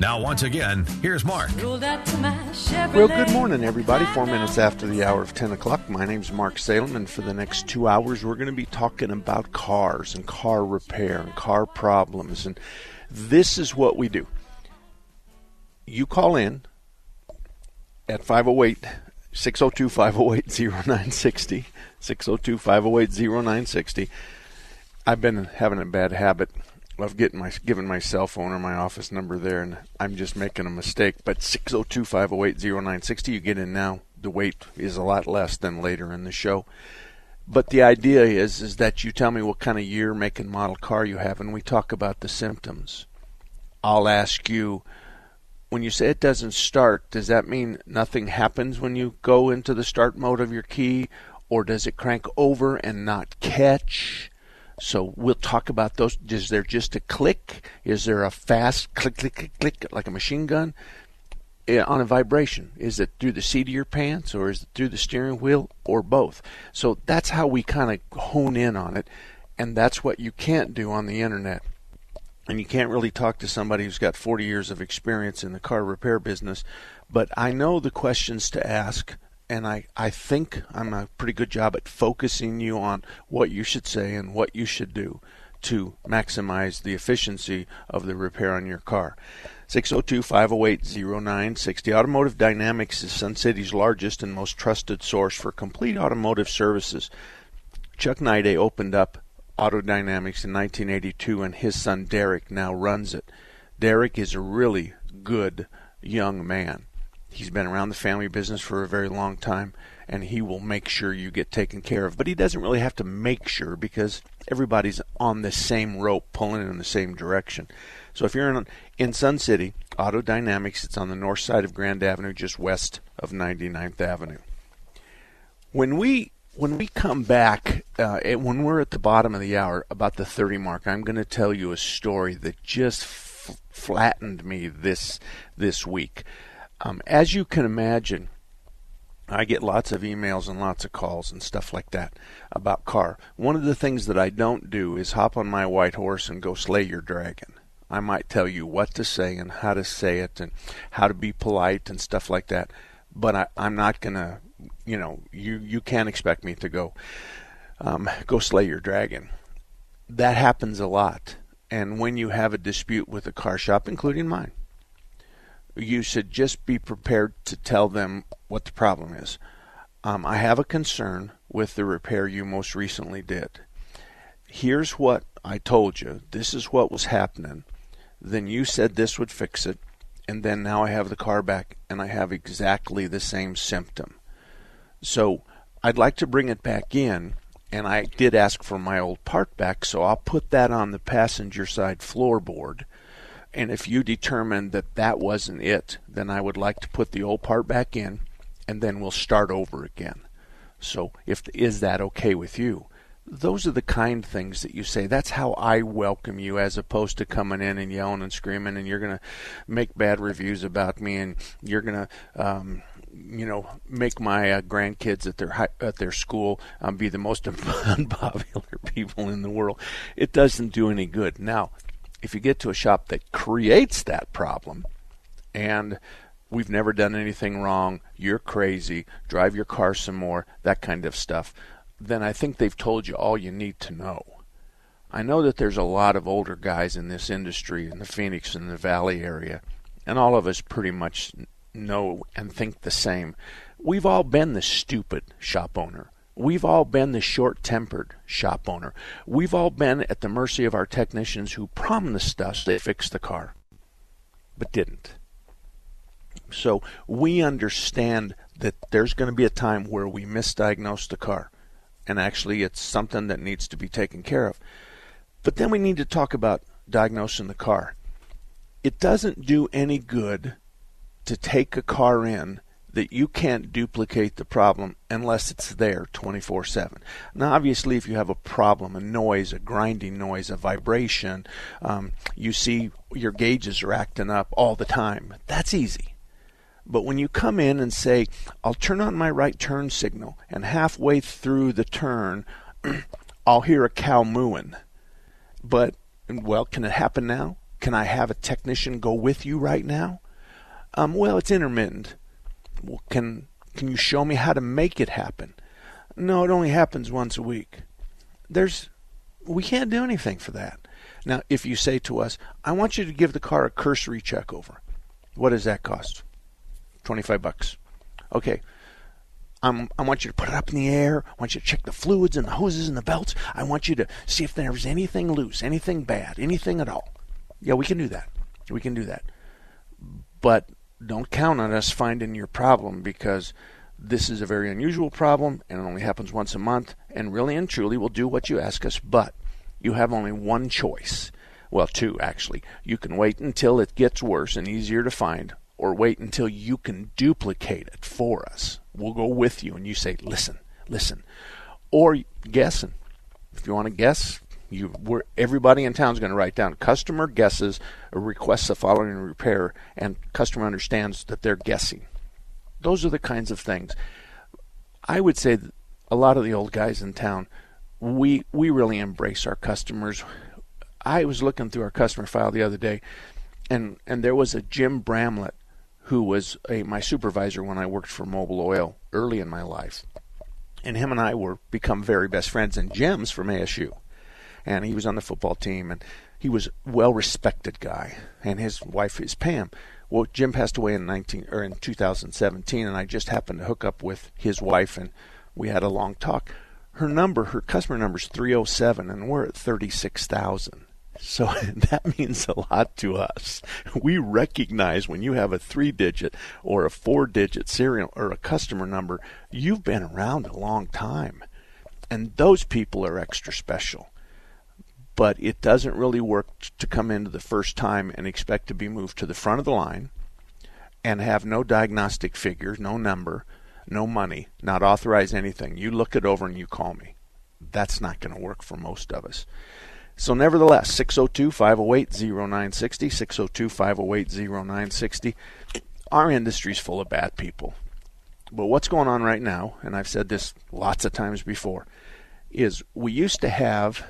Now, once again, here's Mark. Well, good morning, everybody. Four minutes after the hour of 10 o'clock. My name's Mark Salem, and for the next two hours, we're going to be talking about cars and car repair and car problems. And this is what we do. You call in at 508 602 508 0960. 602 508 0960. I've been having a bad habit of getting my giving my cell phone or my office number there, and I'm just making a mistake. But 602-508-0960, you get in now. The wait is a lot less than later in the show. But the idea is is that you tell me what kind of year, make, and model car you have, and we talk about the symptoms. I'll ask you when you say it doesn't start, does that mean nothing happens when you go into the start mode of your key, or does it crank over and not catch? So we'll talk about those. Is there just a click? Is there a fast click, click, click, click, like a machine gun? Eh, on a vibration? Is it through the seat of your pants or is it through the steering wheel or both? So that's how we kind of hone in on it. And that's what you can't do on the internet. And you can't really talk to somebody who's got 40 years of experience in the car repair business. But I know the questions to ask and I, I think I'm a pretty good job at focusing you on what you should say and what you should do to maximize the efficiency of the repair on your car. 602 508 0960. Automotive Dynamics is Sun City's largest and most trusted source for complete automotive services. Chuck Nide opened up Auto Dynamics in 1982, and his son Derek now runs it. Derek is a really good young man. He's been around the family business for a very long time, and he will make sure you get taken care of. But he doesn't really have to make sure because everybody's on the same rope, pulling in the same direction. So if you're in, in Sun City, Auto Dynamics, it's on the north side of Grand Avenue, just west of 99th Avenue. When we when we come back, uh, when we're at the bottom of the hour, about the 30 mark, I'm going to tell you a story that just f- flattened me this this week. Um, as you can imagine, I get lots of emails and lots of calls and stuff like that about car. One of the things that I don't do is hop on my white horse and go slay your dragon. I might tell you what to say and how to say it and how to be polite and stuff like that. But I, I'm not gonna, you know, you you can't expect me to go um, go slay your dragon. That happens a lot. And when you have a dispute with a car shop, including mine, you should just be prepared to tell them what the problem is. Um, I have a concern with the repair you most recently did. Here's what I told you. This is what was happening. Then you said this would fix it. And then now I have the car back and I have exactly the same symptom. So I'd like to bring it back in. And I did ask for my old part back, so I'll put that on the passenger side floorboard and if you determine that that wasn't it, then I would like to put the old part back in and then we'll start over again. So if is that okay with you? Those are the kind things that you say. That's how I welcome you as opposed to coming in and yelling and screaming and you're going to make bad reviews about me and you're going to um, you know, make my uh, grandkids at their at their school um, be the most unpopular people in the world. It doesn't do any good. Now, if you get to a shop that creates that problem and we've never done anything wrong, you're crazy, drive your car some more, that kind of stuff, then I think they've told you all you need to know. I know that there's a lot of older guys in this industry in the Phoenix and the Valley area, and all of us pretty much know and think the same. We've all been the stupid shop owner We've all been the short tempered shop owner. We've all been at the mercy of our technicians who promised us they fixed the car, but didn't. So we understand that there's going to be a time where we misdiagnose the car, and actually it's something that needs to be taken care of. But then we need to talk about diagnosing the car. It doesn't do any good to take a car in that you can't duplicate the problem unless it's there 24 7. Now, obviously, if you have a problem, a noise, a grinding noise, a vibration, um, you see your gauges are acting up all the time, that's easy. But when you come in and say, I'll turn on my right turn signal, and halfway through the turn, I'll hear a cow mooing. But, well, can it happen now? Can I have a technician go with you right now? Um, well, it's intermittent. Well, can can you show me how to make it happen? No, it only happens once a week. There's we can't do anything for that. Now, if you say to us, I want you to give the car a cursory check over, what does that cost? 25 bucks. Okay. I'm, I want you to put it up in the air. I want you to check the fluids and the hoses and the belts. I want you to see if there's anything loose, anything bad, anything at all. Yeah, we can do that. We can do that. But don't count on us finding your problem because this is a very unusual problem and it only happens once a month. And really and truly, we'll do what you ask us, but you have only one choice. Well, two, actually. You can wait until it gets worse and easier to find, or wait until you can duplicate it for us. We'll go with you and you say, listen, listen. Or guessing. If you want to guess, you we're, everybody in town is going to write down customer guesses or requests the following repair, and customer understands that they're guessing. Those are the kinds of things. I would say a lot of the old guys in town, we we really embrace our customers. I was looking through our customer file the other day, and and there was a Jim Bramlett who was a my supervisor when I worked for Mobil Oil early in my life, and him and I were become very best friends. And Jim's from ASU and he was on the football team, and he was well respected guy, and his wife is Pam. Well, Jim passed away in 19 or in 2017, and I just happened to hook up with his wife, and we had a long talk. Her number, her customer number is 307, and we're at 36,000. So that means a lot to us. We recognize when you have a three digit or a four digit serial or a customer number, you've been around a long time. And those people are extra special but it doesn't really work to come into the first time and expect to be moved to the front of the line and have no diagnostic figures, no number, no money, not authorize anything. You look it over and you call me. That's not going to work for most of us. So, nevertheless, 602 508 0960, 602 508 0960. Our industry's full of bad people. But what's going on right now, and I've said this lots of times before, is we used to have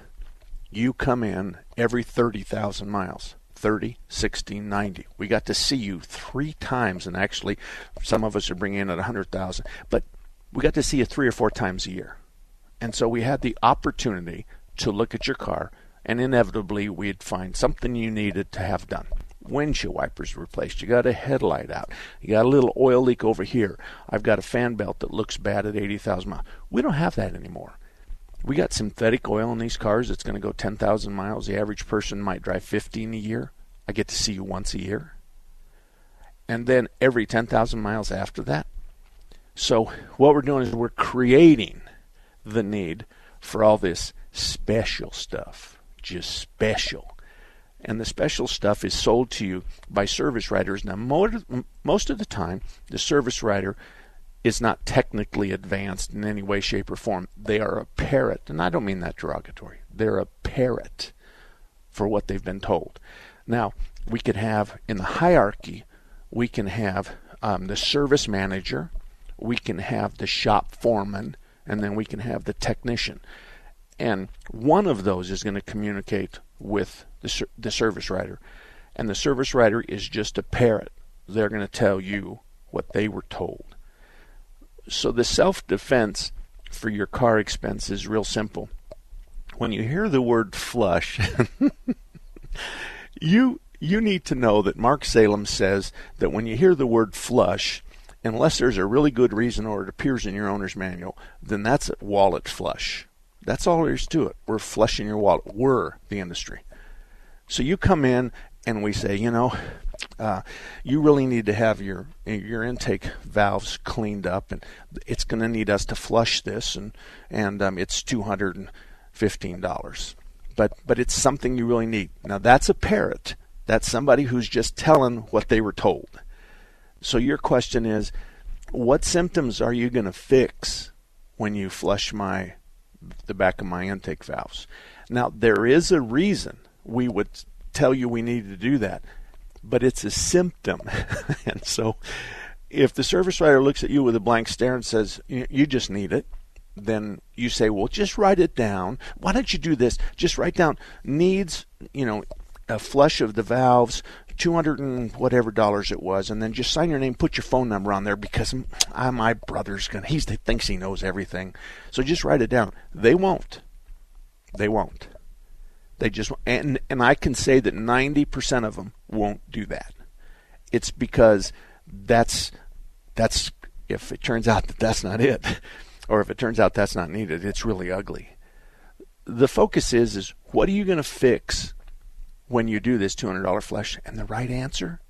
you come in every 30,000 miles. 30, 60, 90. We got to see you three times, and actually, some of us are bringing in at 100,000, but we got to see you three or four times a year. And so we had the opportunity to look at your car, and inevitably we'd find something you needed to have done. Windshield wipers replaced. You got a headlight out. You got a little oil leak over here. I've got a fan belt that looks bad at 80,000 miles. We don't have that anymore. We got synthetic oil in these cars It's going to go 10,000 miles. The average person might drive 15 a year. I get to see you once a year. And then every 10,000 miles after that. So what we're doing is we're creating the need for all this special stuff. Just special. And the special stuff is sold to you by service writers. Now, most of the time, the service writer is not technically advanced in any way, shape, or form. They are a parrot, and I don't mean that derogatory. They're a parrot for what they've been told. Now, we could have in the hierarchy, we can have um, the service manager, we can have the shop foreman, and then we can have the technician. And one of those is going to communicate with the, the service writer. And the service writer is just a parrot. They're going to tell you what they were told. So the self defense for your car expense is real simple. When you hear the word flush, you you need to know that Mark Salem says that when you hear the word flush, unless there's a really good reason or it appears in your owner's manual, then that's a wallet flush. That's all there is to it. We're flushing your wallet. We're the industry. So you come in and we say, you know, uh, you really need to have your your intake valves cleaned up, and it's going to need us to flush this, and and um, it's two hundred and fifteen dollars. But but it's something you really need. Now that's a parrot. That's somebody who's just telling what they were told. So your question is, what symptoms are you going to fix when you flush my the back of my intake valves? Now there is a reason we would tell you we need to do that but it's a symptom. and so if the service writer looks at you with a blank stare and says, you just need it, then you say, well, just write it down. Why don't you do this? Just write down needs, you know, a flush of the valves, 200 and whatever dollars it was, and then just sign your name, put your phone number on there because I, my brother's going to, he thinks he knows everything. So just write it down. They won't. They won't. They just and and I can say that 90% of them won't do that. It's because that's that's if it turns out that that's not it or if it turns out that's not needed, it's really ugly. The focus is is what are you going to fix when you do this $200 flush? And the right answer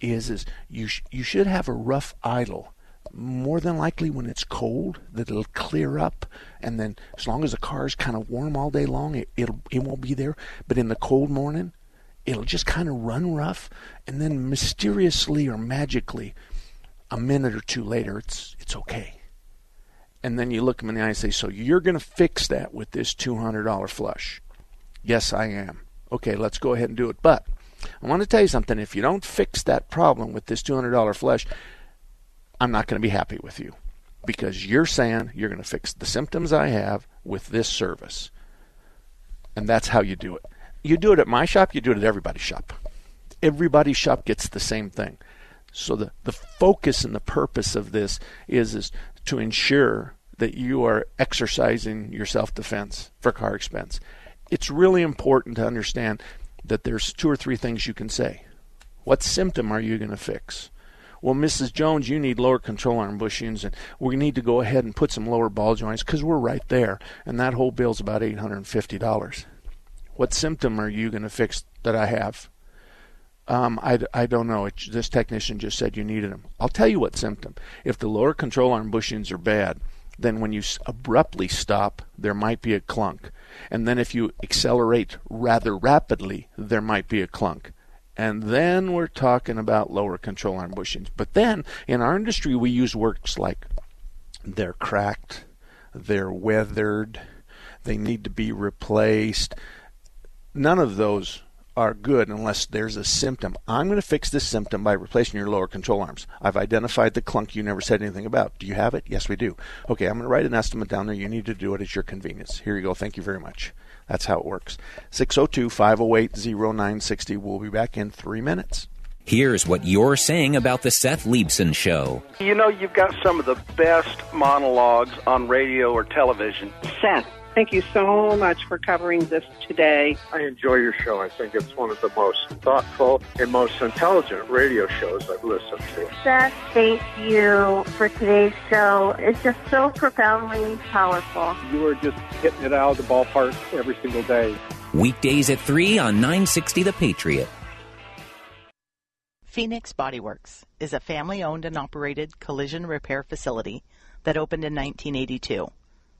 is is you sh- you should have a rough idle more than likely when it's cold that it'll clear up and then as long as the car is kind of warm all day long it, it'll it won't be there. But in the cold morning it'll just kind of run rough and then mysteriously or magically a minute or two later it's it's okay. And then you look them in the eye and say so you're going to fix that with this $200 flush? Yes i am. Okay let's go ahead and do it. But i want to tell you something. If you don't fix that problem with this $200 flush I'm not going to be happy with you because you're saying you're going to fix the symptoms I have with this service. And that's how you do it. You do it at my shop, you do it at everybody's shop. Everybody's shop gets the same thing. So the, the focus and the purpose of this is, is to ensure that you are exercising your self defense for car expense. It's really important to understand that there's two or three things you can say. What symptom are you going to fix? Well, Mrs. Jones, you need lower control arm bushings, and we need to go ahead and put some lower ball joints because we're right there, and that whole bill's about eight hundred and fifty dollars. What symptom are you going to fix that I have? Um, I, I don't know. It, this technician just said you needed them. I'll tell you what symptom. If the lower control arm bushings are bad, then when you abruptly stop, there might be a clunk. And then if you accelerate rather rapidly, there might be a clunk and then we're talking about lower control arm bushings. But then in our industry, we use words like they're cracked, they're weathered, they need to be replaced. None of those are good unless there's a symptom. I'm going to fix this symptom by replacing your lower control arms. I've identified the clunk you never said anything about. Do you have it? Yes, we do. Okay, I'm going to write an estimate down there. You need to do it at your convenience. Here you go. Thank you very much. That's how it works. 602 508 0960. We'll be back in three minutes. Here's what you're saying about the Seth Leibsohn Show. You know, you've got some of the best monologues on radio or television. Seth Thank you so much for covering this today. I enjoy your show. I think it's one of the most thoughtful and most intelligent radio shows I've listened to. Seth, thank you for today's show. It's just so profoundly powerful. You are just hitting it out of the ballpark every single day. Weekdays at 3 on 960 The Patriot. Phoenix Bodyworks is a family owned and operated collision repair facility that opened in 1982.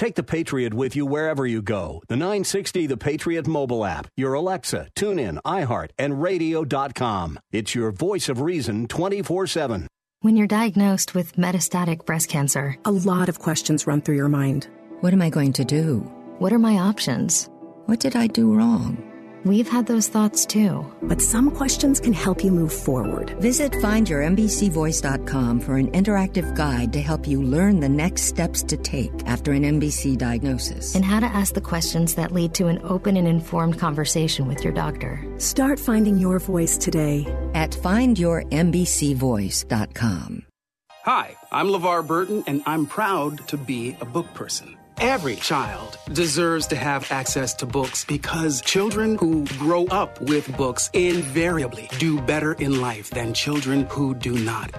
Take the Patriot with you wherever you go. The 960 The Patriot mobile app, your Alexa, TuneIn, iHeart, and radio.com. It's your voice of reason 24 7. When you're diagnosed with metastatic breast cancer, a lot of questions run through your mind. What am I going to do? What are my options? What did I do wrong? We've had those thoughts too. But some questions can help you move forward. Visit findyourmbcvoice.com for an interactive guide to help you learn the next steps to take after an MBC diagnosis. And how to ask the questions that lead to an open and informed conversation with your doctor. Start finding your voice today at findyourmbcvoice.com. Hi, I'm LeVar Burton, and I'm proud to be a book person. Every child deserves to have access to books because children who grow up with books invariably do better in life than children who do not.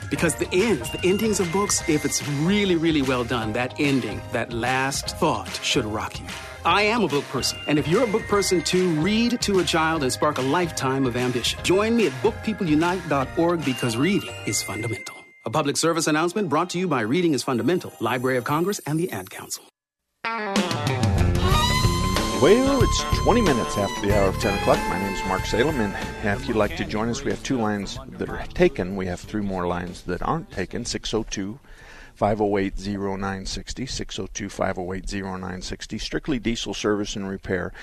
Because the ends, the endings of books, if it's really, really well done, that ending, that last thought should rock you. I am a book person, and if you're a book person too, read to a child and spark a lifetime of ambition. Join me at bookpeopleunite.org because reading is fundamental. A public service announcement brought to you by Reading is Fundamental, Library of Congress, and the Ad Council. Well, it's 20 minutes after the hour of 10 o'clock. My name is Mark Salem, and if you'd like to join us, we have two lines that are taken. We have three more lines that aren't taken 602 508 0960. 602 508 0960. Strictly Diesel Service and Repair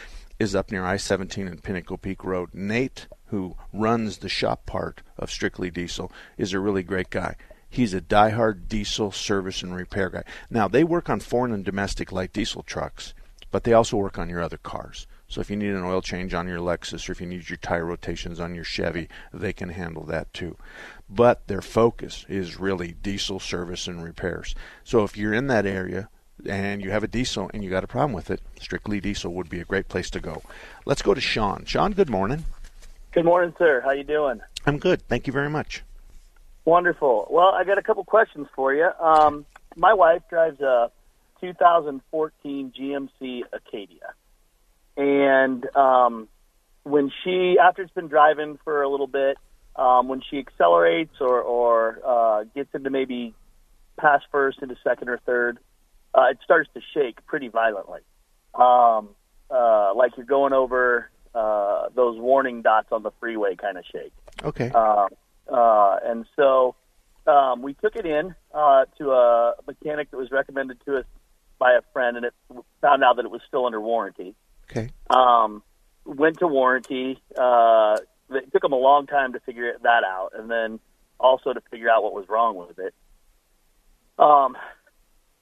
is up near I 17 and Pinnacle Peak Road. Nate, who runs the shop part of Strictly Diesel, is a really great guy. He's a die-hard diesel service and repair guy. Now, they work on foreign and domestic light diesel trucks but they also work on your other cars. So if you need an oil change on your Lexus or if you need your tire rotations on your Chevy, they can handle that too. But their focus is really diesel service and repairs. So if you're in that area and you have a diesel and you got a problem with it, Strictly Diesel would be a great place to go. Let's go to Sean. Sean, good morning. Good morning, sir. How you doing? I'm good. Thank you very much. Wonderful. Well, I got a couple questions for you. Um, my wife drives a 2014 GMC Acadia. And um, when she, after it's been driving for a little bit, um, when she accelerates or, or uh, gets into maybe past first into second or third, uh, it starts to shake pretty violently. Um, uh, like you're going over uh, those warning dots on the freeway kind of shake. Okay. Uh, uh, and so um, we took it in uh, to a mechanic that was recommended to us by a friend, and it found out that it was still under warranty. Okay. Um, went to warranty. Uh, it took them a long time to figure that out, and then also to figure out what was wrong with it. Um,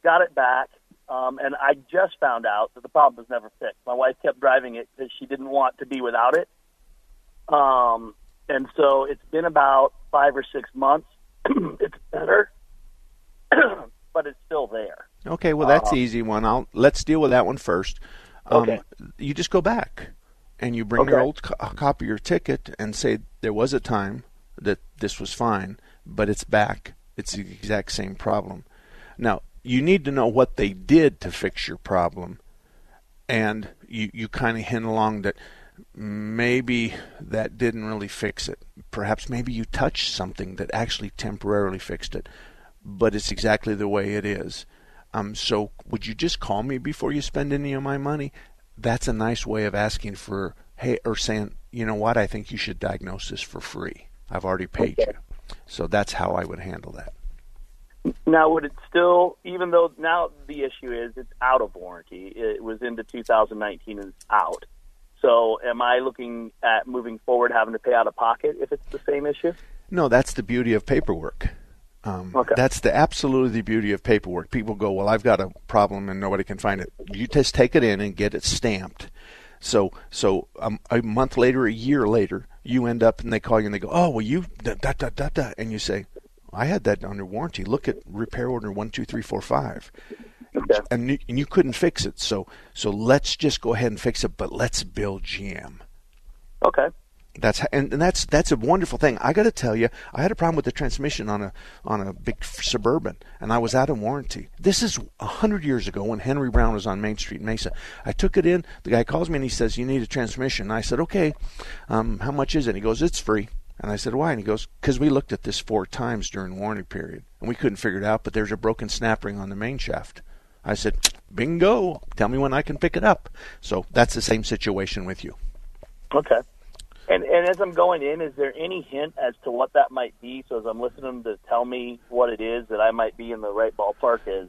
got it back, um, and I just found out that the problem was never fixed. My wife kept driving it because she didn't want to be without it. Um, and so it's been about five or six months. it's better, but it's still there. Okay, well that's Uh, easy one. I'll let's deal with that one first. Um, Okay. You just go back and you bring your old co- copy of your ticket and say there was a time that this was fine, but it's back. It's the exact same problem. Now you need to know what they did to fix your problem, and you you kind of hint along that maybe that didn't really fix it. Perhaps maybe you touched something that actually temporarily fixed it, but it's exactly the way it is. Um, so would you just call me before you spend any of my money? That's a nice way of asking for hey or saying, you know what, I think you should diagnose this for free. I've already paid you. So that's how I would handle that. Now, would it still, even though now the issue is it's out of warranty, it was into 2019 and it's out. So, am I looking at moving forward having to pay out of pocket if it's the same issue? No, that's the beauty of paperwork. Um, Okay. That's the absolutely the beauty of paperwork. People go, well, I've got a problem and nobody can find it. You just take it in and get it stamped. So, so um, a month later, a year later, you end up and they call you and they go, oh, well, you da da da da, da. and you say, I had that under warranty. Look at repair order one two three four five. okay. and, you, and you couldn't fix it. So so let's just go ahead and fix it, but let's bill GM. Okay. That's and, and that's that's a wonderful thing. I got to tell you, I had a problem with the transmission on a on a big suburban, and I was out of warranty. This is hundred years ago when Henry Brown was on Main Street, Mesa. I took it in. The guy calls me and he says, "You need a transmission." And I said, "Okay, um, how much is it?" And he goes, "It's free." And I said, "Why?" And he goes, "Because we looked at this four times during warranty period, and we couldn't figure it out. But there's a broken snap ring on the main shaft." I said, "Bingo! Tell me when I can pick it up." So that's the same situation with you. Okay. And and as I'm going in, is there any hint as to what that might be? So as I'm listening to tell me what it is, that I might be in the right ballpark as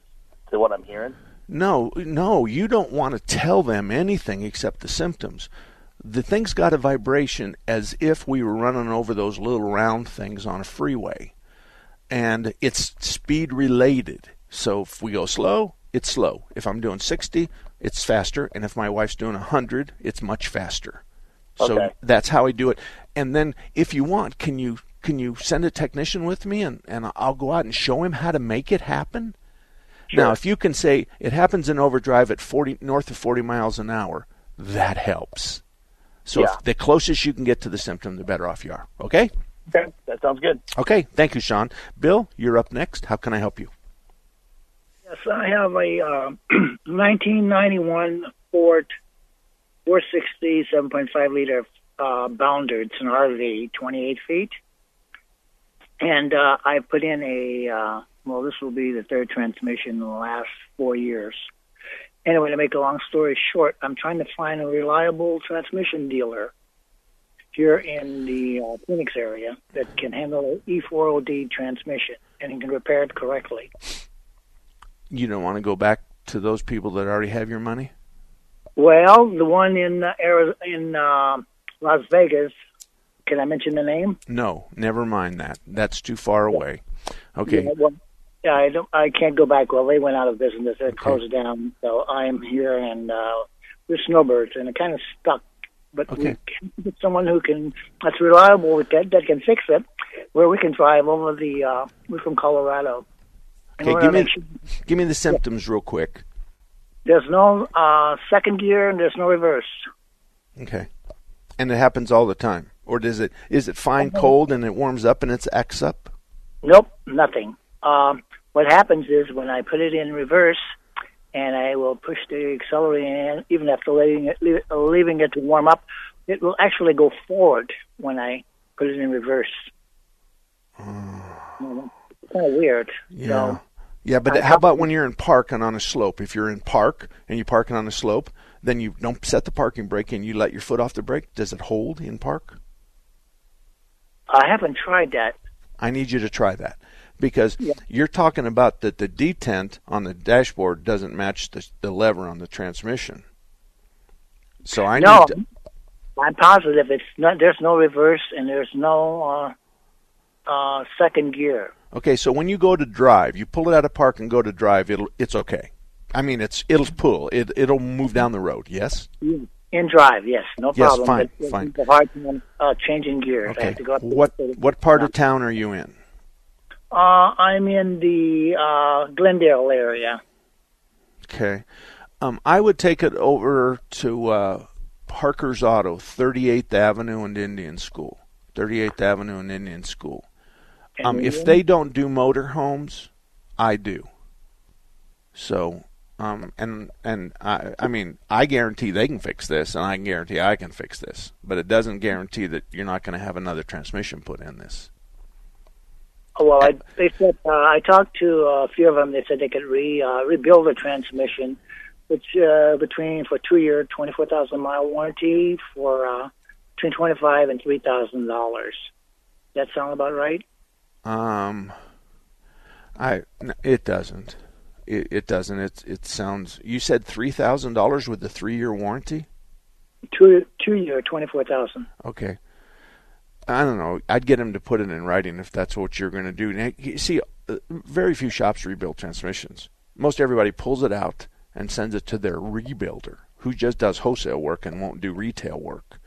to what I'm hearing. No, no, you don't want to tell them anything except the symptoms. The thing's got a vibration as if we were running over those little round things on a freeway. And it's speed related. So if we go slow, it's slow. If I'm doing 60, it's faster. And if my wife's doing 100, it's much faster. So okay. that's how I do it. And then if you want, can you can you send a technician with me and, and I'll go out and show him how to make it happen? Sure. Now, if you can say it happens in overdrive at 40 north of 40 miles an hour, that helps. So yeah. if the closest you can get to the symptom, the better off you are. Okay? Okay, that sounds good. Okay, thank you, Sean. Bill, you're up next. How can I help you? Yes, I have a uh, 1991 Ford 460 7.5 liter uh, bounder. It's an RV, 28 feet. And uh, I put in a, uh, well, this will be the third transmission in the last four years. Anyway, to make a long story short, I'm trying to find a reliable transmission dealer here in the uh, Phoenix area that can handle an E4OD transmission and can repair it correctly. You don't want to go back to those people that already have your money? Well, the one in uh, Arizona, in uh, Las Vegas. Can I mention the name? No, never mind that. That's too far away. Okay. Yeah, well, yeah, I don't. I can't go back. Well, they went out of business. They okay. closed down. So I'm here, and uh, we're snowbirds, and I'm kind of stuck. But okay. we get someone who can that's reliable that that can fix it, where we can drive over the. Uh, we're from Colorado. Okay, give me sure, give me the symptoms yeah. real quick. There's no uh, second gear and there's no reverse. Okay. And it happens all the time, or does it? Is it fine cold and it warms up and it's X up? Nope, nothing. Um, what happens is when I put it in reverse, and I will push the accelerator in, even after leaving it, leaving it to warm up, it will actually go forward when I put it in reverse. Uh, it's kind of weird. Yeah. So, yeah, but how about when you're in park and on a slope? If you're in park and you're parking on a slope, then you don't set the parking brake and you let your foot off the brake. Does it hold in park? I haven't tried that. I need you to try that because yeah. you're talking about that the detent on the dashboard doesn't match the, the lever on the transmission. So I no, need to. I'm positive it's not. There's no reverse and there's no uh, uh, second gear. Okay, so when you go to drive, you pull it out of park and go to drive. It'll it's okay. I mean, it's it'll pull. It it'll move down the road. Yes. In drive, yes, no yes, problem. fine, fine. It's hard time uh, changing gears. I Okay. have to go up What the- what part of town are you in? Uh, I'm in the uh, Glendale area. Okay. Um, I would take it over to uh, Parker's Auto, 38th Avenue and Indian School. 38th Avenue and Indian School. Um, if they don't do motorhomes, I do. So, um, and and I, I mean, I guarantee they can fix this, and I can guarantee I can fix this. But it doesn't guarantee that you're not going to have another transmission put in this. Oh, Well, I, they said uh, I talked to a few of them. They said they could re uh, rebuild the transmission, which uh, between for two year, twenty four thousand mile warranty for uh, between twenty five and three thousand dollars. That sound about right? Um, I it doesn't. It, it doesn't. It it sounds. You said three thousand dollars with the three year warranty. Two two year, twenty four thousand. Okay. I don't know. I'd get him to put it in writing if that's what you're going to do. Now, you see, uh, very few shops rebuild transmissions. Most everybody pulls it out and sends it to their rebuilder, who just does wholesale work and won't do retail work.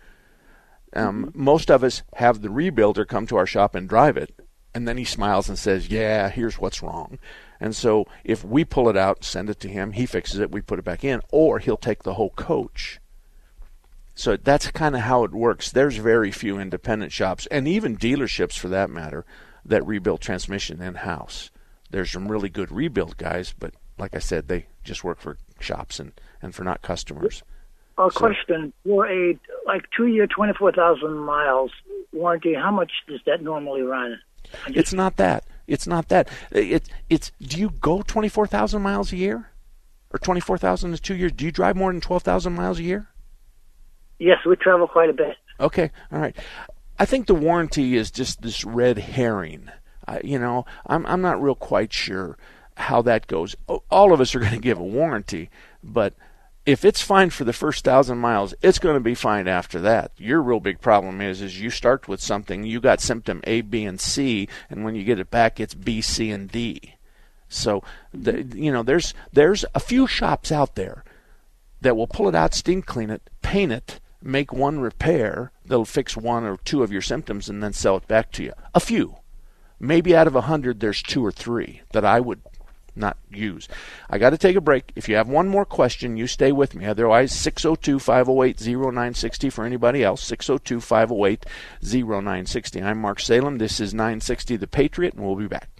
Um, Most of us have the rebuilder come to our shop and drive it, And then he smiles and says, Yeah, here's what's wrong. And so if we pull it out, send it to him, he fixes it, we put it back in, or he'll take the whole coach. So that's kind of how it works. There's very few independent shops, and even dealerships for that matter, that rebuild transmission in house. There's some really good rebuild guys, but like I said, they just work for shops and, and for not customers. A so, question for a like two year, twenty four thousand miles warranty. How much does that normally run? It's not that. It's not that. It, it's. Do you go twenty four thousand miles a year, or twenty four thousand is two years? Do you drive more than twelve thousand miles a year? Yes, we travel quite a bit. Okay, all right. I think the warranty is just this red herring. I, you know, I'm I'm not real quite sure how that goes. All of us are going to give a warranty, but if it's fine for the first thousand miles, it's going to be fine after that. Your real big problem is is you start with something, you got symptom A, B, and C, and when you get it back, it's B, C, and D. So, the, you know, there's there's a few shops out there that will pull it out, steam clean it, paint it, make one repair. They'll fix one or two of your symptoms and then sell it back to you. A few, maybe out of a hundred, there's two or three that I would not use. I got to take a break. If you have one more question, you stay with me. Otherwise, 602 508 0960 for anybody else. 602 508 0960. I'm Mark Salem. This is 960 The Patriot, and we'll be back.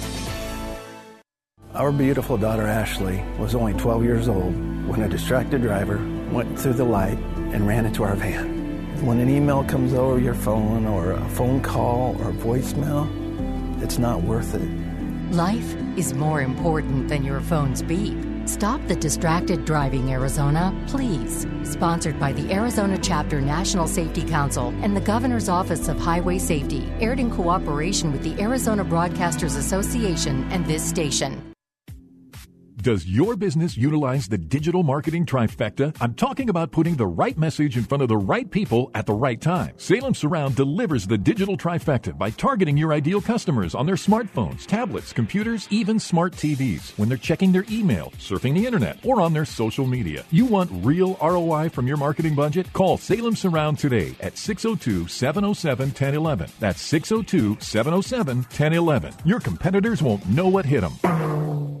Our beautiful daughter Ashley was only 12 years old when a distracted driver went through the light and ran into our van. When an email comes over your phone, or a phone call, or voicemail, it's not worth it. Life is more important than your phone's beep. Stop the Distracted Driving Arizona, please. Sponsored by the Arizona Chapter National Safety Council and the Governor's Office of Highway Safety, aired in cooperation with the Arizona Broadcasters Association and this station. Does your business utilize the digital marketing trifecta? I'm talking about putting the right message in front of the right people at the right time. Salem Surround delivers the digital trifecta by targeting your ideal customers on their smartphones, tablets, computers, even smart TVs when they're checking their email, surfing the internet, or on their social media. You want real ROI from your marketing budget? Call Salem Surround today at 602 707 1011. That's 602 707 1011. Your competitors won't know what hit them.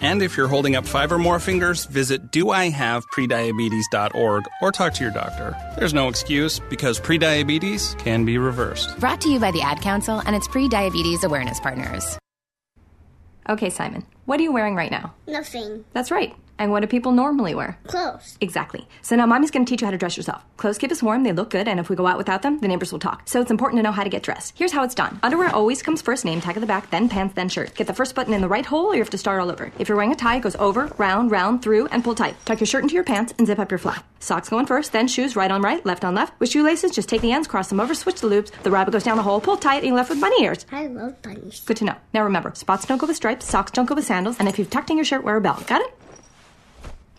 And if you're holding up five or more fingers, visit doihaveprediabetes.org or talk to your doctor. There's no excuse because prediabetes can be reversed. Brought to you by the Ad Council and its pre diabetes awareness partners. Okay, Simon, What are you wearing right now? Nothing. That's right. And what do people normally wear? Clothes. Exactly. So now mommy's going to teach you how to dress yourself. Clothes keep us warm, they look good, and if we go out without them, the neighbors will talk. So it's important to know how to get dressed. Here's how it's done. Underwear always comes first, name tag at the back, then pants, then shirt. Get the first button in the right hole or you have to start all over. If you're wearing a tie, it goes over, round, round, through, and pull tight. Tuck your shirt into your pants and zip up your flap. Socks going first, then shoes right on right, left on left. With shoelaces, just take the ends, cross them over, switch the loops. The rabbit goes down the hole, pull tight, and you're left with bunny ears. I love bunnies. Good to know. Now remember, spots don't go with stripes, socks don't go with sandals, and if you've tucked in your shirt, wear a belt. Got it?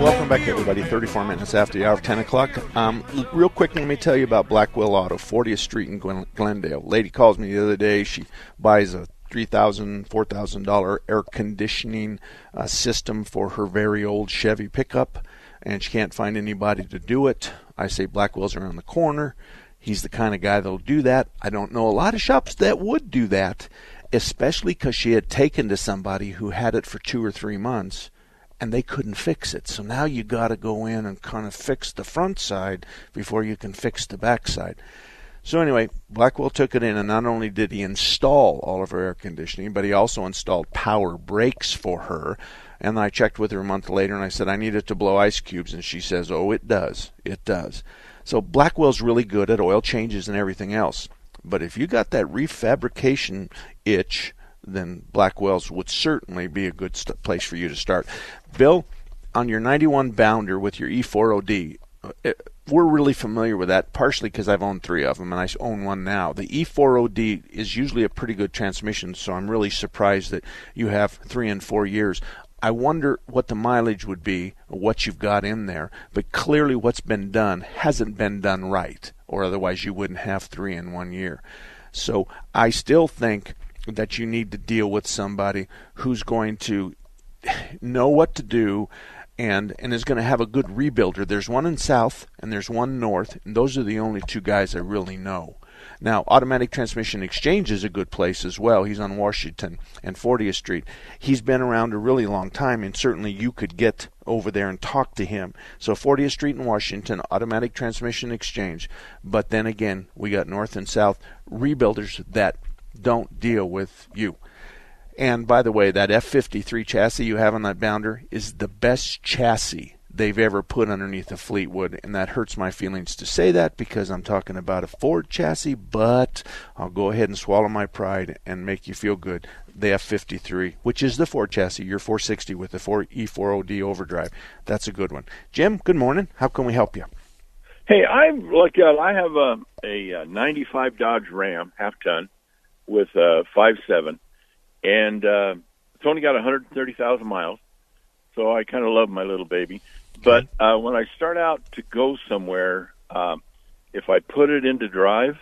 Welcome back, everybody. 34 minutes after the hour of 10 o'clock. Um, real quick, let me tell you about Blackwell Auto, 40th Street in Glen- Glendale. Lady calls me the other day. She buys a $3,000, $4,000 air conditioning uh, system for her very old Chevy pickup, and she can't find anybody to do it. I say Blackwell's around the corner. He's the kind of guy that'll do that. I don't know a lot of shops that would do that, especially because she had taken to somebody who had it for two or three months and they couldn't fix it. So now you got to go in and kind of fix the front side before you can fix the back side. So anyway, Blackwell took it in, and not only did he install all of her air conditioning, but he also installed power brakes for her. And I checked with her a month later, and I said I need it to blow ice cubes, and she says, "Oh, it does, it does." So Blackwell's really good at oil changes and everything else. But if you got that refabrication itch, then Blackwell's would certainly be a good st- place for you to start. Bill, on your 91 Bounder with your E4OD, uh, we're really familiar with that, partially because I've owned three of them and I own one now. The E4OD is usually a pretty good transmission, so I'm really surprised that you have three and four years. I wonder what the mileage would be, what you've got in there, but clearly what's been done hasn't been done right, or otherwise you wouldn't have three in one year. So I still think that you need to deal with somebody who's going to know what to do and and is going to have a good rebuilder. There's one in south and there's one north, and those are the only two guys I really know. Now, Automatic Transmission Exchange is a good place as well. He's on Washington and 40th Street. He's been around a really long time, and certainly you could get over there and talk to him. So 40th Street in Washington, Automatic Transmission Exchange. But then again, we got north and south rebuilders that don't deal with you. And by the way, that F 53 chassis you have on that bounder is the best chassis they've ever put underneath a Fleetwood. And that hurts my feelings to say that because I'm talking about a Ford chassis, but I'll go ahead and swallow my pride and make you feel good. The F 53, which is the Ford chassis, your 460 with the 4 E4OD overdrive. That's a good one. Jim, good morning. How can we help you? Hey, I'm look. Uh, I have a, a, 95 Dodge Ram half ton with a five seven, and uh, it's only got 130,000 miles. So I kind of love my little baby. But uh, when I start out to go somewhere, um, if I put it into drive,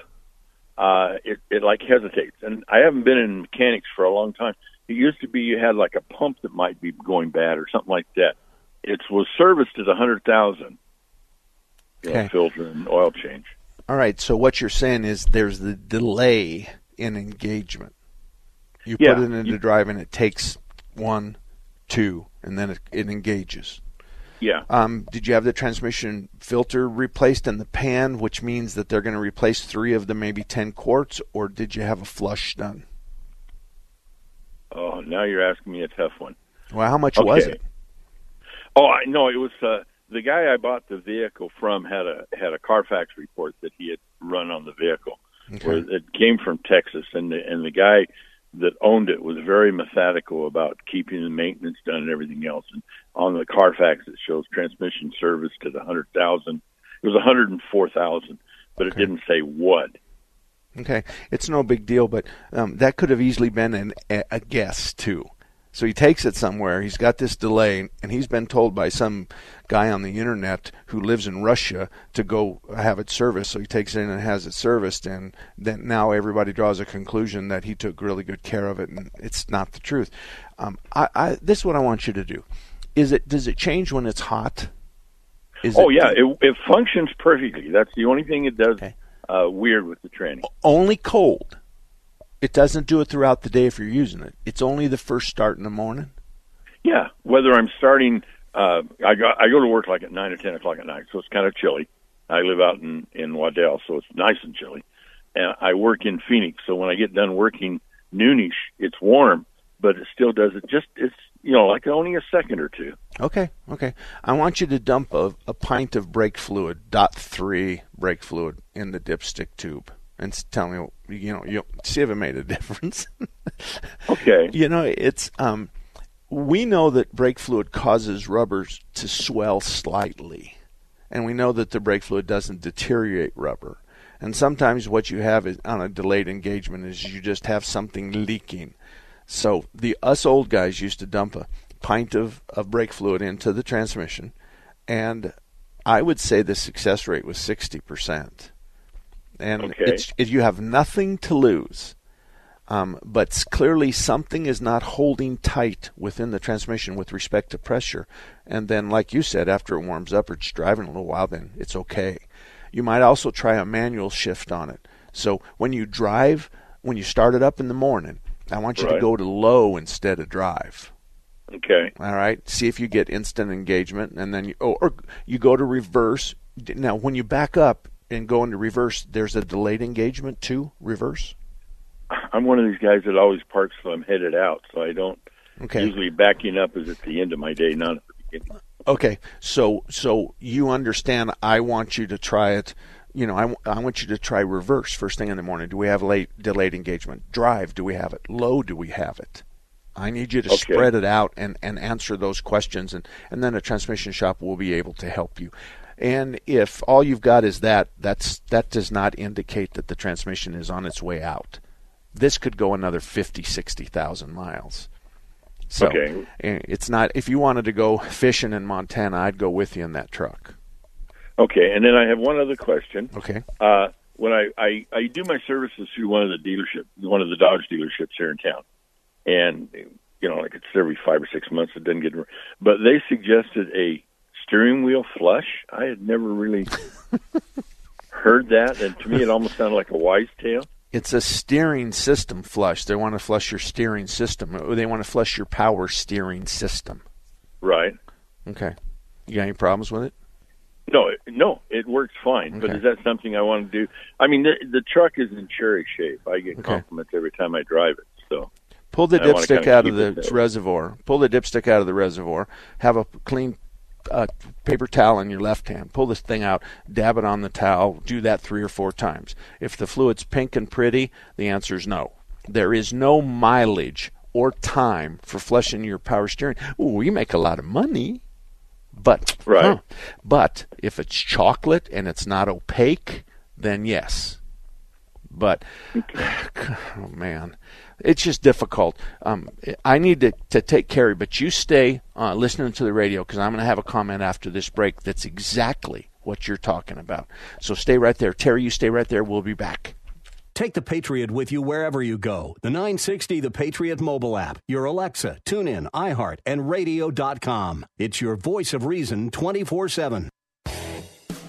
uh, it, it like hesitates. And I haven't been in mechanics for a long time. It used to be you had like a pump that might be going bad or something like that. It was serviced at a hundred thousand. Okay. filter and oil change. All right. So what you're saying is there's the delay in engagement. You Yeah. put it into drive and it takes one, two, and then it, it engages. Yeah. Um, did you have the transmission filter replaced in the pan, which means that they're going to replace three of the maybe ten quarts, or did you have a flush done? Oh, now you're asking me a tough one. Well, how much was it? Oh, I no, it was uh, the guy I bought the vehicle from had a had a Carfax report that he had run on the vehicle. Okay. Where it came from Texas, and the and the guy that owned it was very methodical about keeping the maintenance done and everything else. And on the Carfax, it shows transmission service to the hundred thousand. It was a hundred and four thousand, but it didn't say what. Okay, it's no big deal, but um, that could have easily been an, a, a guess too. So he takes it somewhere. He's got this delay, and he's been told by some guy on the internet who lives in Russia to go have it serviced. So he takes it in and has it serviced, and then now everybody draws a conclusion that he took really good care of it, and it's not the truth. Um, I, I, this is what I want you to do. is it does it change when it's hot? Is oh it, yeah, it, it functions perfectly. That's the only thing it does uh, weird with the tranny. only cold. It doesn't do it throughout the day if you're using it. It's only the first start in the morning. Yeah, whether I'm starting, uh, I go I go to work like at nine or ten o'clock at night, so it's kind of chilly. I live out in in Waddell, so it's nice and chilly. And I work in Phoenix, so when I get done working noonish, it's warm, but it still does it. Just it's you know like only a second or two. Okay, okay. I want you to dump a, a pint of brake fluid, dot three brake fluid, in the dipstick tube, and tell me, you know, you see if it made a difference. okay. You know, it's um, we know that brake fluid causes rubbers to swell slightly, and we know that the brake fluid doesn't deteriorate rubber. And sometimes what you have is on a delayed engagement is you just have something leaking. So the us old guys used to dump a pint of, of brake fluid into the transmission, and I would say the success rate was sixty percent. And Okay. it's it, you have nothing to lose. Um, but clearly something is not holding tight within the transmission with respect to pressure. And then, like you said, after it warms up or it's driving a little while, then it's okay. You might also try a manual shift on it. So when you drive, when you start it up in the morning, I want you to go to low instead of drive. Okay. All right. See if you get instant engagement, and then you oh, or you go to reverse. Now, when you back up and go into reverse, there's a delayed engagement too. Reverse. I'm one of these guys that always parks so I'm headed out, so I don't. Okay. Usually backing up is at the end of my day, not at the beginning. Okay, so so you understand? I want you to try it. You know, I, I want you to try reverse first thing in the morning. Do we have late delayed engagement? Drive, do we have it? Low, do we have it? I need you to Okay. spread it out and, and answer those questions, and, and then a transmission shop will be able to help you. And if all you've got is that, that's that does not indicate that the transmission is on its way out. This could go another 50, 60,000 miles. So Okay. eh, it's not. If you wanted to go fishing in Montana, I'd go with you in that truck. Okay, and then I have one other question. Okay. Uh, when I, I I do my services through one of the dealership, one of the Dodge dealerships here in town, and you know, like it's every five or six months. It doesn't get, but they suggested a steering wheel flush. I had never really heard that, and to me, it almost sounded like a wise tale. It's a steering system flush. They want to flush your steering system. Or They want to flush your power steering system. Right? Okay. You got any problems with it? No, no, it works fine. But is that something I want to do? I mean, the, the truck is in cherry shape. I get Okay. compliments every time I drive it. So Pull the dipstick out of the it that way. reservoir. Pull the dipstick out of the reservoir. Have a clean uh, paper towel in your left hand. Pull this thing out. Dab it on the towel. Do that three or four times. If the fluid's pink and pretty, the answer is no. There is no mileage or time for flushing your power steering. Ooh, you make a lot of money. But Right. huh. but if it's chocolate and it's not opaque, then yes. But oh man, it's just difficult. Um, I need to, to take care. But you stay uh, listening to the radio because I'm going to have a comment after this break that's exactly what you're talking about. So stay right there, Terry. You stay right there. We'll be back. Take the Patriot with you wherever you go. The 960 The Patriot mobile app, your Alexa, TuneIn, iHeart, and radio.com. It's your voice of reason 24 7.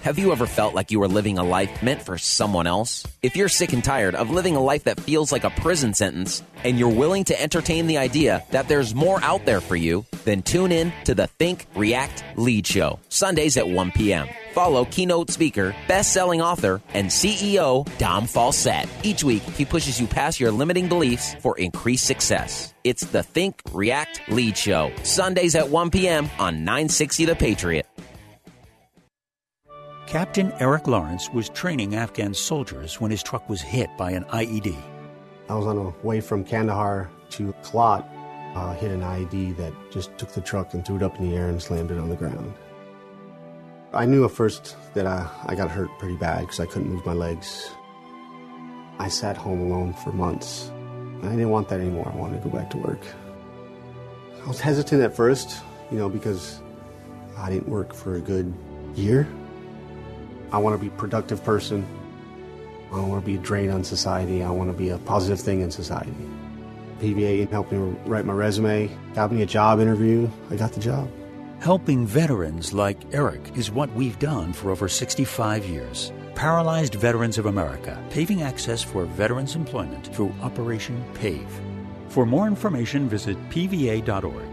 Have you ever felt like you were living a life meant for someone else? If you're sick and tired of living a life that feels like a prison sentence, and you're willing to entertain the idea that there's more out there for you, then tune in to the Think, React, Lead Show, Sundays at 1 p.m. Follow keynote speaker, best-selling author, and CEO Dom Falsett. Each week, he pushes you past your limiting beliefs for increased success. It's the Think, React, Lead Show, Sundays at 1 p.m. on 960 The Patriot. Captain Eric Lawrence was training Afghan soldiers when his truck was hit by an IED. I was on the way from Kandahar to Kalat, uh, hit an IED that just took the truck and threw it up in the air and slammed it on the ground. I knew at first that I, I got hurt pretty bad because I couldn't move my legs. I sat home alone for months. I didn't want that anymore. I wanted to go back to work. I was hesitant at first, you know, because I didn't work for a good year. I want to be a productive person. I don't want to be a drain on society. I want to be a positive thing in society. PVA helped me write my resume, got me a job interview. I got the job. Helping veterans like Eric is what we've done for over 65 years. Paralyzed Veterans of America, paving access for veterans' employment through Operation PAVE. For more information, visit pva.org.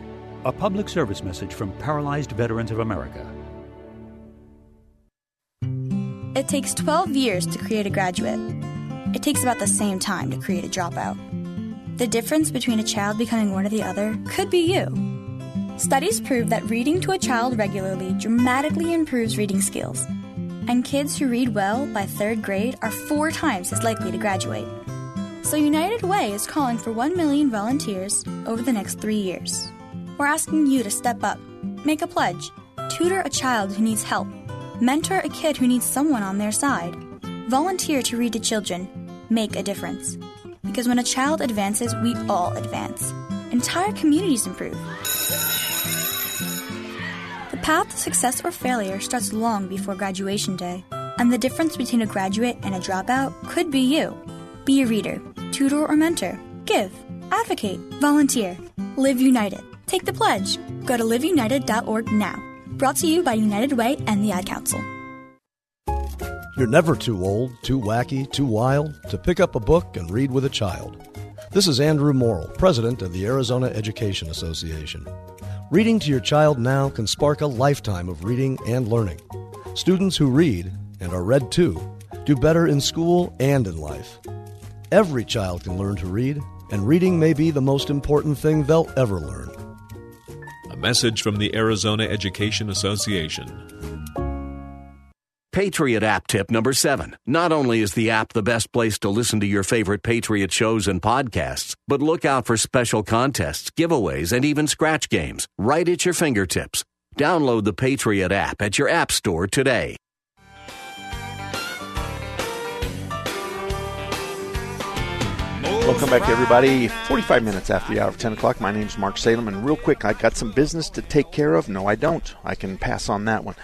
A public service message from Paralyzed Veterans of America. It takes 12 years to create a graduate. It takes about the same time to create a dropout. The difference between a child becoming one or the other could be you. Studies prove that reading to a child regularly dramatically improves reading skills. And kids who read well by third grade are four times as likely to graduate. So United Way is calling for 1 million volunteers over the next three years. We're asking you to step up, make a pledge, tutor a child who needs help, mentor a kid who needs someone on their side, volunteer to read to children, make a difference. Because when a child advances, we all advance. Entire communities improve. The path to success or failure starts long before graduation day, and the difference between a graduate and a dropout could be you. Be a reader, tutor or mentor, give, advocate, volunteer, live united. Take the pledge. Go to liveunited.org now. Brought to you by United Way and the Ad Council. You're never too old, too wacky, too wild to pick up a book and read with a child. This is Andrew Morrill, president of the Arizona Education Association. Reading to your child now can spark a lifetime of reading and learning. Students who read, and are read to, do better in school and in life. Every child can learn to read, and reading may be the most important thing they'll ever learn. Message from the Arizona Education Association. Patriot app tip number seven. Not only is the app the best place to listen to your favorite Patriot shows and podcasts, but look out for special contests, giveaways, and even scratch games right at your fingertips. Download the Patriot app at your app store today. Welcome back, everybody. 45 minutes after the hour of 10 o'clock. My name's Mark Salem, and real quick, I got some business to take care of. No, I don't. I can pass on that one.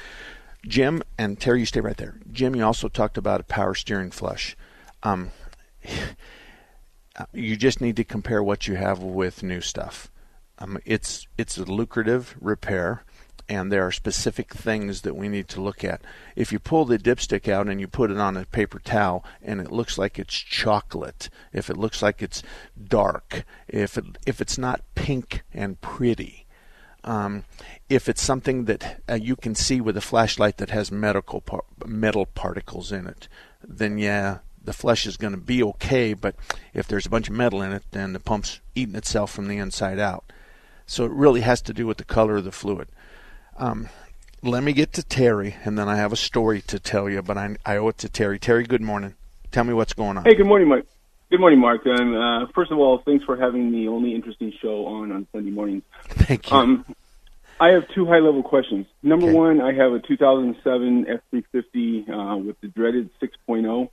Jim and Terry, you stay right there. Jim, you also talked about a power steering flush. Um, you just need to compare what you have with new stuff. Um, it's it's a lucrative repair, and there are specific things that we need to look at. If you pull the dipstick out and you put it on a paper towel, and it looks like it's chocolate, if it looks like it's dark, if it if it's not pink and pretty, um, if it's something that uh, you can see with a flashlight that has medical par- metal particles in it, then yeah, the flesh is going to be okay. But if there's a bunch of metal in it, then the pump's eating itself from the inside out. So it really has to do with the color of the fluid. Um, let me get to Terry, and then I have a story to tell you, but I, I owe it to Terry. Terry, good morning. Tell me what's going on. Hey, good morning, Mike. Good morning, Mark. And uh, first of all, thanks for having the only interesting show on on Sunday mornings. Thank you. Um, I have two high level questions. Number okay. one, I have a 2007 F350 uh, with the dreaded 6.0.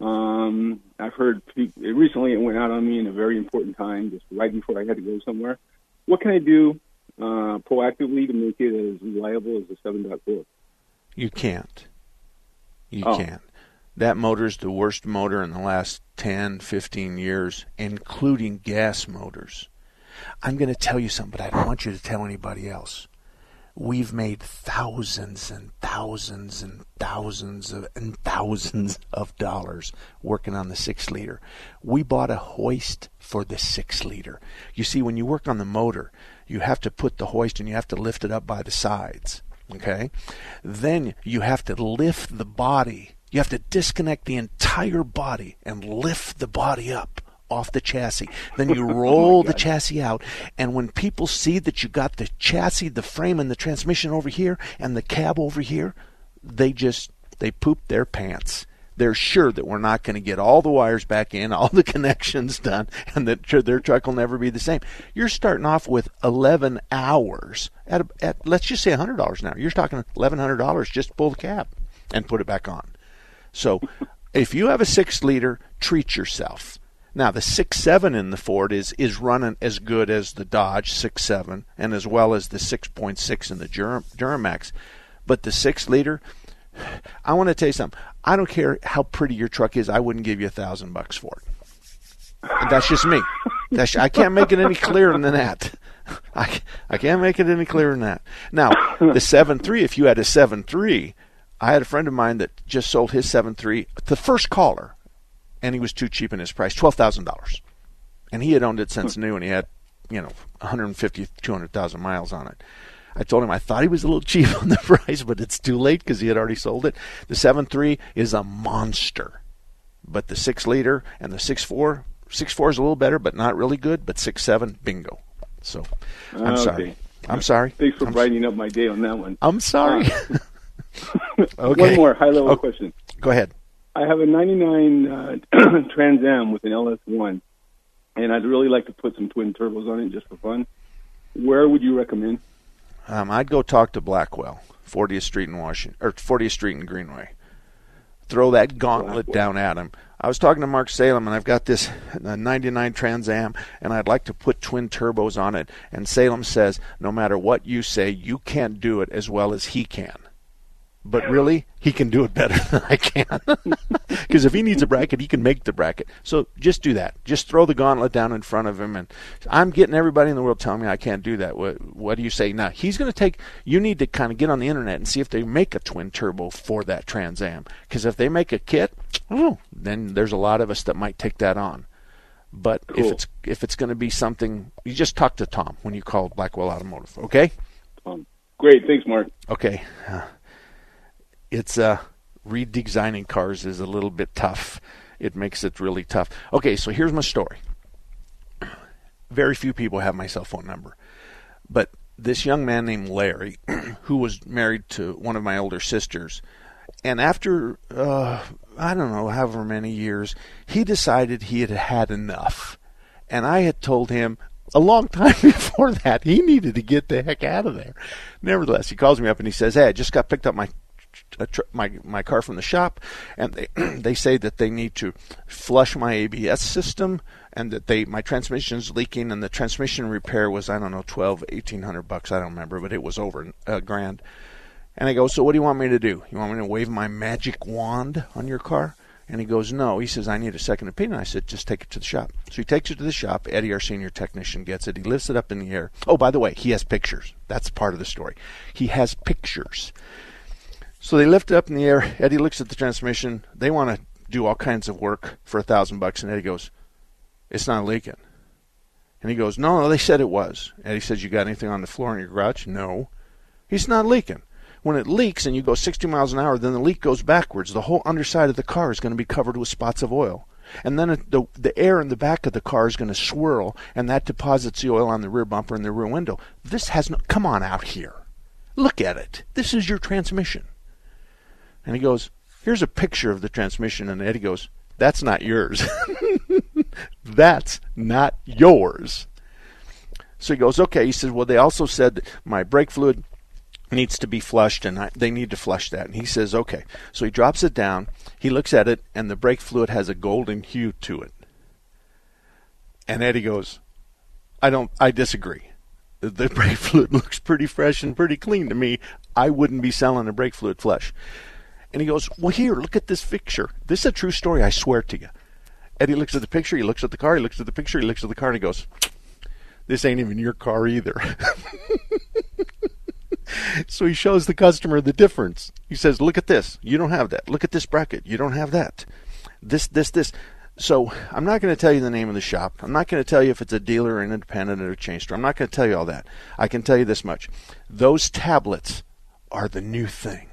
Um, I've heard recently it went out on me in a very important time, just right before I had to go somewhere. What can I do uh, proactively to make it as reliable as the 7.4? You can't. You Oh. can't. That motor's the worst motor in the last 10, 15 years, including gas motors. I'm going to tell you something, but I don't want you to tell anybody else. We've made thousands and thousands and thousands of, and thousands of dollars working on the six liter. We bought a hoist for the six liter. You see, when you work on the motor, you have to put the hoist and you have to lift it up by the sides. Okay? Then you have to lift the body. You have to disconnect the entire body and lift the body up off the chassis. Then you oh roll the chassis out, and when people see that you got the chassis, the frame, and the transmission over here, and the cab over here, they just they poop their pants. They're sure that we're not going to get all the wires back in, all the connections done, and that their truck will never be the same. You're starting off with 11 hours at, a, at let's just say $100 an hour. You're talking $1,100 just to pull the cab and put it back on. So if you have a six liter, treat yourself. Now the six seven in the Ford is is running as good as the Dodge six seven and as well as the six point six in the Duramax, but the six liter. I want to tell you something. I don't care how pretty your truck is. I wouldn't give you a thousand bucks for it. And that's just me. That's I can't make it any clearer than that. I, I can't make it any clearer than that. Now, the seven three. If you had a seven three, I had a friend of mine that just sold his seven three. The first caller, and he was too cheap in his price, twelve thousand dollars, and he had owned it since new, and he had, you know, 150, 200,000 miles on it. I told him I thought he was a little cheap on the price, but it's too late because he had already sold it. The seven three is a monster, but the six liter and the six four, six four is a little better, but not really good. But six seven, bingo. So I'm Okay. sorry. I'm sorry. Thanks for I'm, brightening up my day on that one. I'm sorry. Uh, Okay. One more high level Oh. question. Go ahead. I have a 99 uh, Trans Am with an LS1, and I'd really like to put some twin turbos on it just for fun. Where would you recommend? Um, I'd go talk to Blackwell, 40th Street in Washington, or 40th Street in Greenway. Throw that gauntlet down at him. I was talking to Mark Salem, and I've got this uh, 99 Trans Am, and I'd like to put twin turbos on it. And Salem says, no matter what you say, you can't do it as well as he can. But really, he can do it better than I can. Because if he needs a bracket, he can make the bracket. So just do that. Just throw the gauntlet down in front of him. And I'm getting everybody in the world telling me I can't do that. What, what do you say? Now, he's going to take, you need to kind of get on the internet and see if they make a twin turbo for that Trans Am. Because if they make a kit, oh, then there's a lot of us that might take that on. But if it's if it's going to be something, you just talk to Tom when you call Blackwell Automotive, okay? Um, great, thanks, Mark. Okay. Uh, it's uh redesigning cars is a little bit tough. It makes it really tough. Okay, so here's my story. Very few people have my cell phone number. But this young man named Larry, who was married to one of my older sisters, and after uh, I don't know, however many years, he decided he had had enough. And I had told him a long time before that he needed to get the heck out of there. Nevertheless, he calls me up and he says, "Hey, I just got picked up my a tr- my my car from the shop, and they they say that they need to flush my ABS system, and that they my transmission's leaking, and the transmission repair was I don't know twelve eighteen hundred bucks I don't remember, but it was over a grand. And I go, so what do you want me to do? You want me to wave my magic wand on your car? And he goes, no. He says, I need a second opinion. I said, just take it to the shop. So he takes it to the shop. Eddie, our senior technician, gets it. He lifts it up in the air. Oh, by the way, he has pictures. That's part of the story. He has pictures. So they lift it up in the air. Eddie looks at the transmission. They want to do all kinds of work for a thousand bucks. And Eddie goes, it's not leaking. And he goes, no, no, they said it was. Eddie says, you got anything on the floor in your garage? No. He's not leaking. When it leaks and you go 60 miles an hour, then the leak goes backwards. The whole underside of the car is going to be covered with spots of oil. And then the, the air in the back of the car is going to swirl, and that deposits the oil on the rear bumper and the rear window. This has no. Come on out here. Look at it. This is your transmission. And he goes, Here's a picture of the transmission. And Eddie goes, That's not yours. That's not yours. So he goes, Okay. He says, Well, they also said my brake fluid needs to be flushed and I, they need to flush that. And he says, okay. So he drops it down. He looks at it and the brake fluid has a golden hue to it. And Eddie goes, I don't, I disagree. The brake fluid looks pretty fresh and pretty clean to me. I wouldn't be selling a brake fluid flush. And he goes, well, here, look at this picture. This is a true story, I swear to you. And he looks at the picture, he looks at the car, he looks at the picture, he looks at the car, and he goes, this ain't even your car either. so he shows the customer the difference. He says, "Look at this. You don't have that. Look at this bracket. You don't have that. This, this, this." So I'm not going to tell you the name of the shop. I'm not going to tell you if it's a dealer or an independent or a chain store. I'm not going to tell you all that. I can tell you this much: those tablets are the new thing.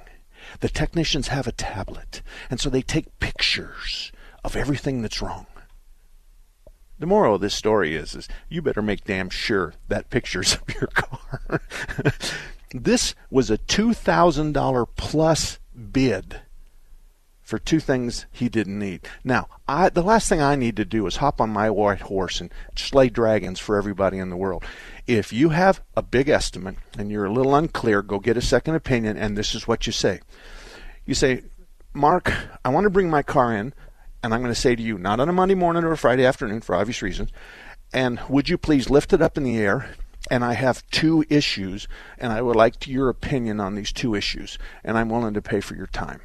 The technicians have a tablet, and so they take pictures of everything that's wrong. The moral of this story is, is you better make damn sure that picture's of your car. this was a $2,000 plus bid for two things he didn't need. Now, I, the last thing I need to do is hop on my white horse and slay dragons for everybody in the world. If you have a big estimate and you're a little unclear, go get a second opinion, and this is what you say. You say, Mark, I want to bring my car in, and I'm going to say to you, not on a Monday morning or a Friday afternoon for obvious reasons, and would you please lift it up in the air? And I have two issues, and I would like your opinion on these two issues, and I'm willing to pay for your time.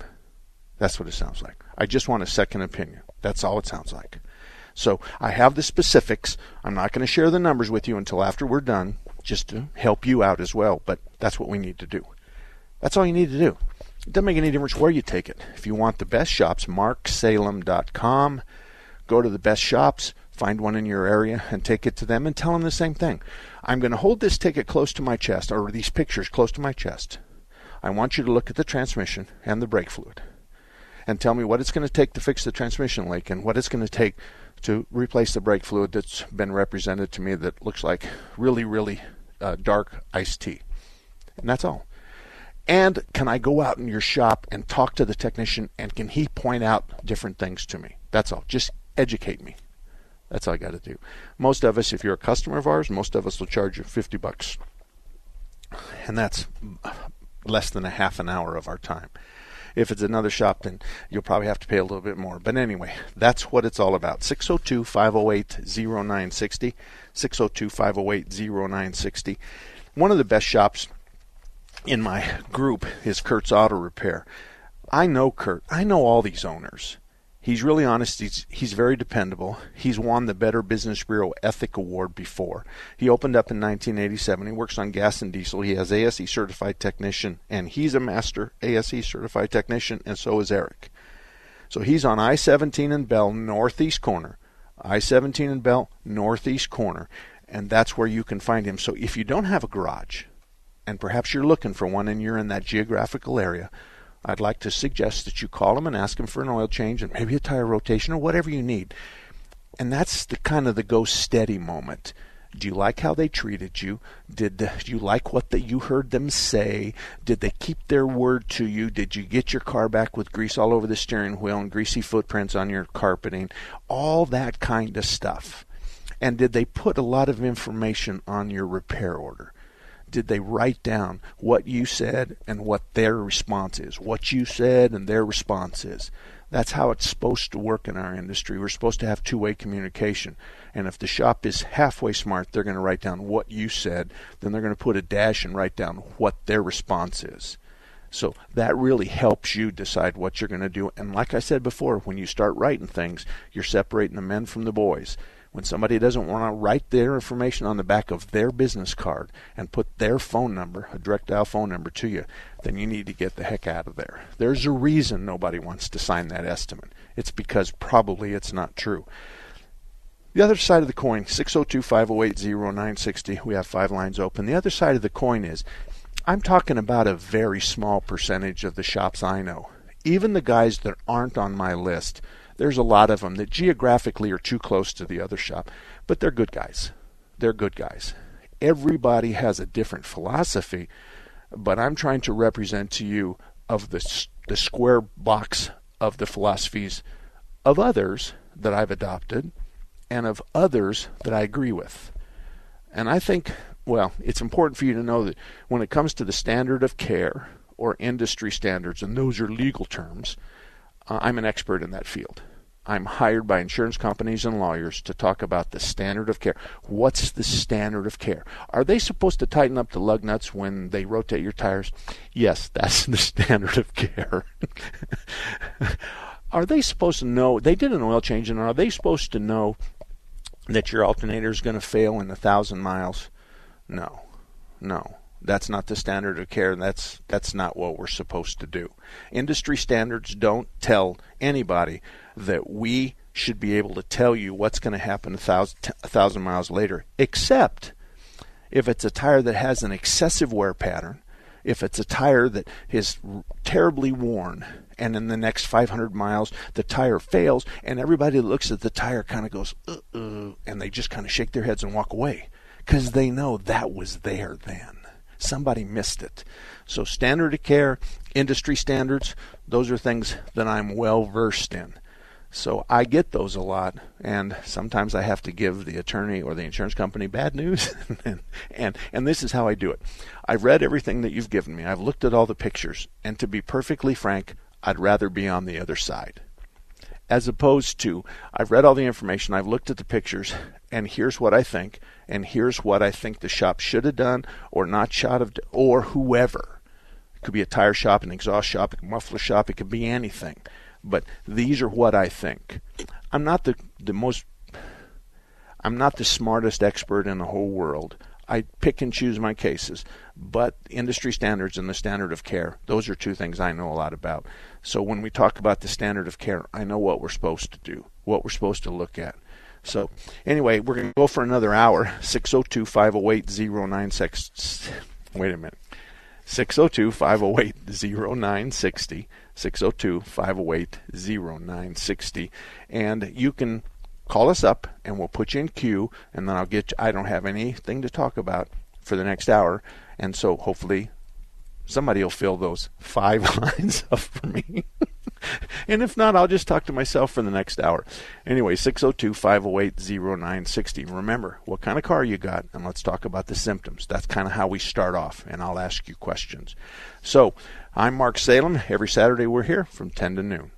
That's what it sounds like. I just want a second opinion. That's all it sounds like. So I have the specifics. I'm not going to share the numbers with you until after we're done. just to help you out as well. But that's what we need to do. That's all you need to do. It doesn't make any difference where you take it. If you want the best shops, marksalem.com. Go to the best shops, find one in your area, and take it to them and tell them the same thing. I'm going to hold this ticket close to my chest, or these pictures close to my chest. I want you to look at the transmission and the brake fluid and tell me what it's going to take to fix the transmission leak and what it's going to take to replace the brake fluid that's been represented to me that looks like really, really uh, dark iced tea. And that's all. And can I go out in your shop and talk to the technician and can he point out different things to me? That's all. Just educate me. That's all I got to do. Most of us, if you're a customer of ours, most of us will charge you 50 bucks. And that's less than a half an hour of our time. If it's another shop, then you'll probably have to pay a little bit more. But anyway, that's what it's all about. 602 508 0960. 602 508 0960. One of the best shops in my group is Kurt's Auto Repair. I know Kurt. I know all these owners. He's really honest. He's he's very dependable. He's won the Better Business Bureau Ethic Award before. He opened up in 1987. He works on gas and diesel. He has ASE certified technician, and he's a master ASE certified technician, and so is Eric. So he's on I-17 and Bell northeast corner. I-17 and Bell northeast corner, and that's where you can find him. So if you don't have a garage, and perhaps you're looking for one and you're in that geographical area, I'd like to suggest that you call them and ask them for an oil change and maybe a tire rotation or whatever you need. And that's the kind of the go steady moment. Do you like how they treated you? Did you like what the, you heard them say? Did they keep their word to you? Did you get your car back with grease all over the steering wheel and greasy footprints on your carpeting? All that kind of stuff. And did they put a lot of information on your repair order? Did they write down what you said and what their response is? What you said and their response is. That's how it's supposed to work in our industry. We're supposed to have two way communication. And if the shop is halfway smart, they're going to write down what you said, then they're going to put a dash and write down what their response is. So that really helps you decide what you're going to do. And like I said before, when you start writing things, you're separating the men from the boys. When somebody doesn't want to write their information on the back of their business card and put their phone number, a direct dial phone number to you, then you need to get the heck out of there. There's a reason nobody wants to sign that estimate. It's because probably it's not true. The other side of the coin, 602 508 0960, we have five lines open. The other side of the coin is I'm talking about a very small percentage of the shops I know. Even the guys that aren't on my list there's a lot of them that geographically are too close to the other shop, but they're good guys. They're good guys. Everybody has a different philosophy, but I'm trying to represent to you of the the square box of the philosophies of others that I've adopted and of others that I agree with. And I think, well, it's important for you to know that when it comes to the standard of care or industry standards, and those are legal terms, uh, I'm an expert in that field. I'm hired by insurance companies and lawyers to talk about the standard of care. What's the standard of care? Are they supposed to tighten up the lug nuts when they rotate your tires? Yes, that's the standard of care. are they supposed to know? They did an oil change, and are they supposed to know that your alternator is going to fail in a thousand miles? No, no. That's not the standard of care. And that's that's not what we're supposed to do. Industry standards don't tell anybody that we should be able to tell you what's going to happen a thousand, a thousand miles later, except if it's a tire that has an excessive wear pattern, if it's a tire that is terribly worn, and in the next 500 miles the tire fails, and everybody looks at the tire kind of goes, uh-uh, and they just kind of shake their heads and walk away because they know that was there then. Somebody missed it. So, standard of care, industry standards, those are things that I'm well versed in. So I get those a lot, and sometimes I have to give the attorney or the insurance company bad news, and, and and this is how I do it. I've read everything that you've given me. I've looked at all the pictures, and to be perfectly frank, I'd rather be on the other side, as opposed to I've read all the information, I've looked at the pictures, and here's what I think, and here's what I think the shop should have done or not shot have, or whoever. It could be a tire shop, an exhaust shop, a muffler shop, it could be anything but these are what I think. I'm not the the most I'm not the smartest expert in the whole world. I pick and choose my cases. But industry standards and the standard of care, those are two things I know a lot about. So when we talk about the standard of care, I know what we're supposed to do, what we're supposed to look at. So anyway, we're going to go for another hour. 602 508 0960. Wait a minute. 602 508 0960. 602 508 0960. And you can call us up and we'll put you in queue and then I'll get you, I don't have anything to talk about for the next hour and so hopefully somebody will fill those five lines up for me. and if not, I'll just talk to myself for the next hour. Anyway, 602 508 0960. Remember what kind of car you got, and let's talk about the symptoms. That's kind of how we start off, and I'll ask you questions. So, I'm Mark Salem. Every Saturday we're here from 10 to noon.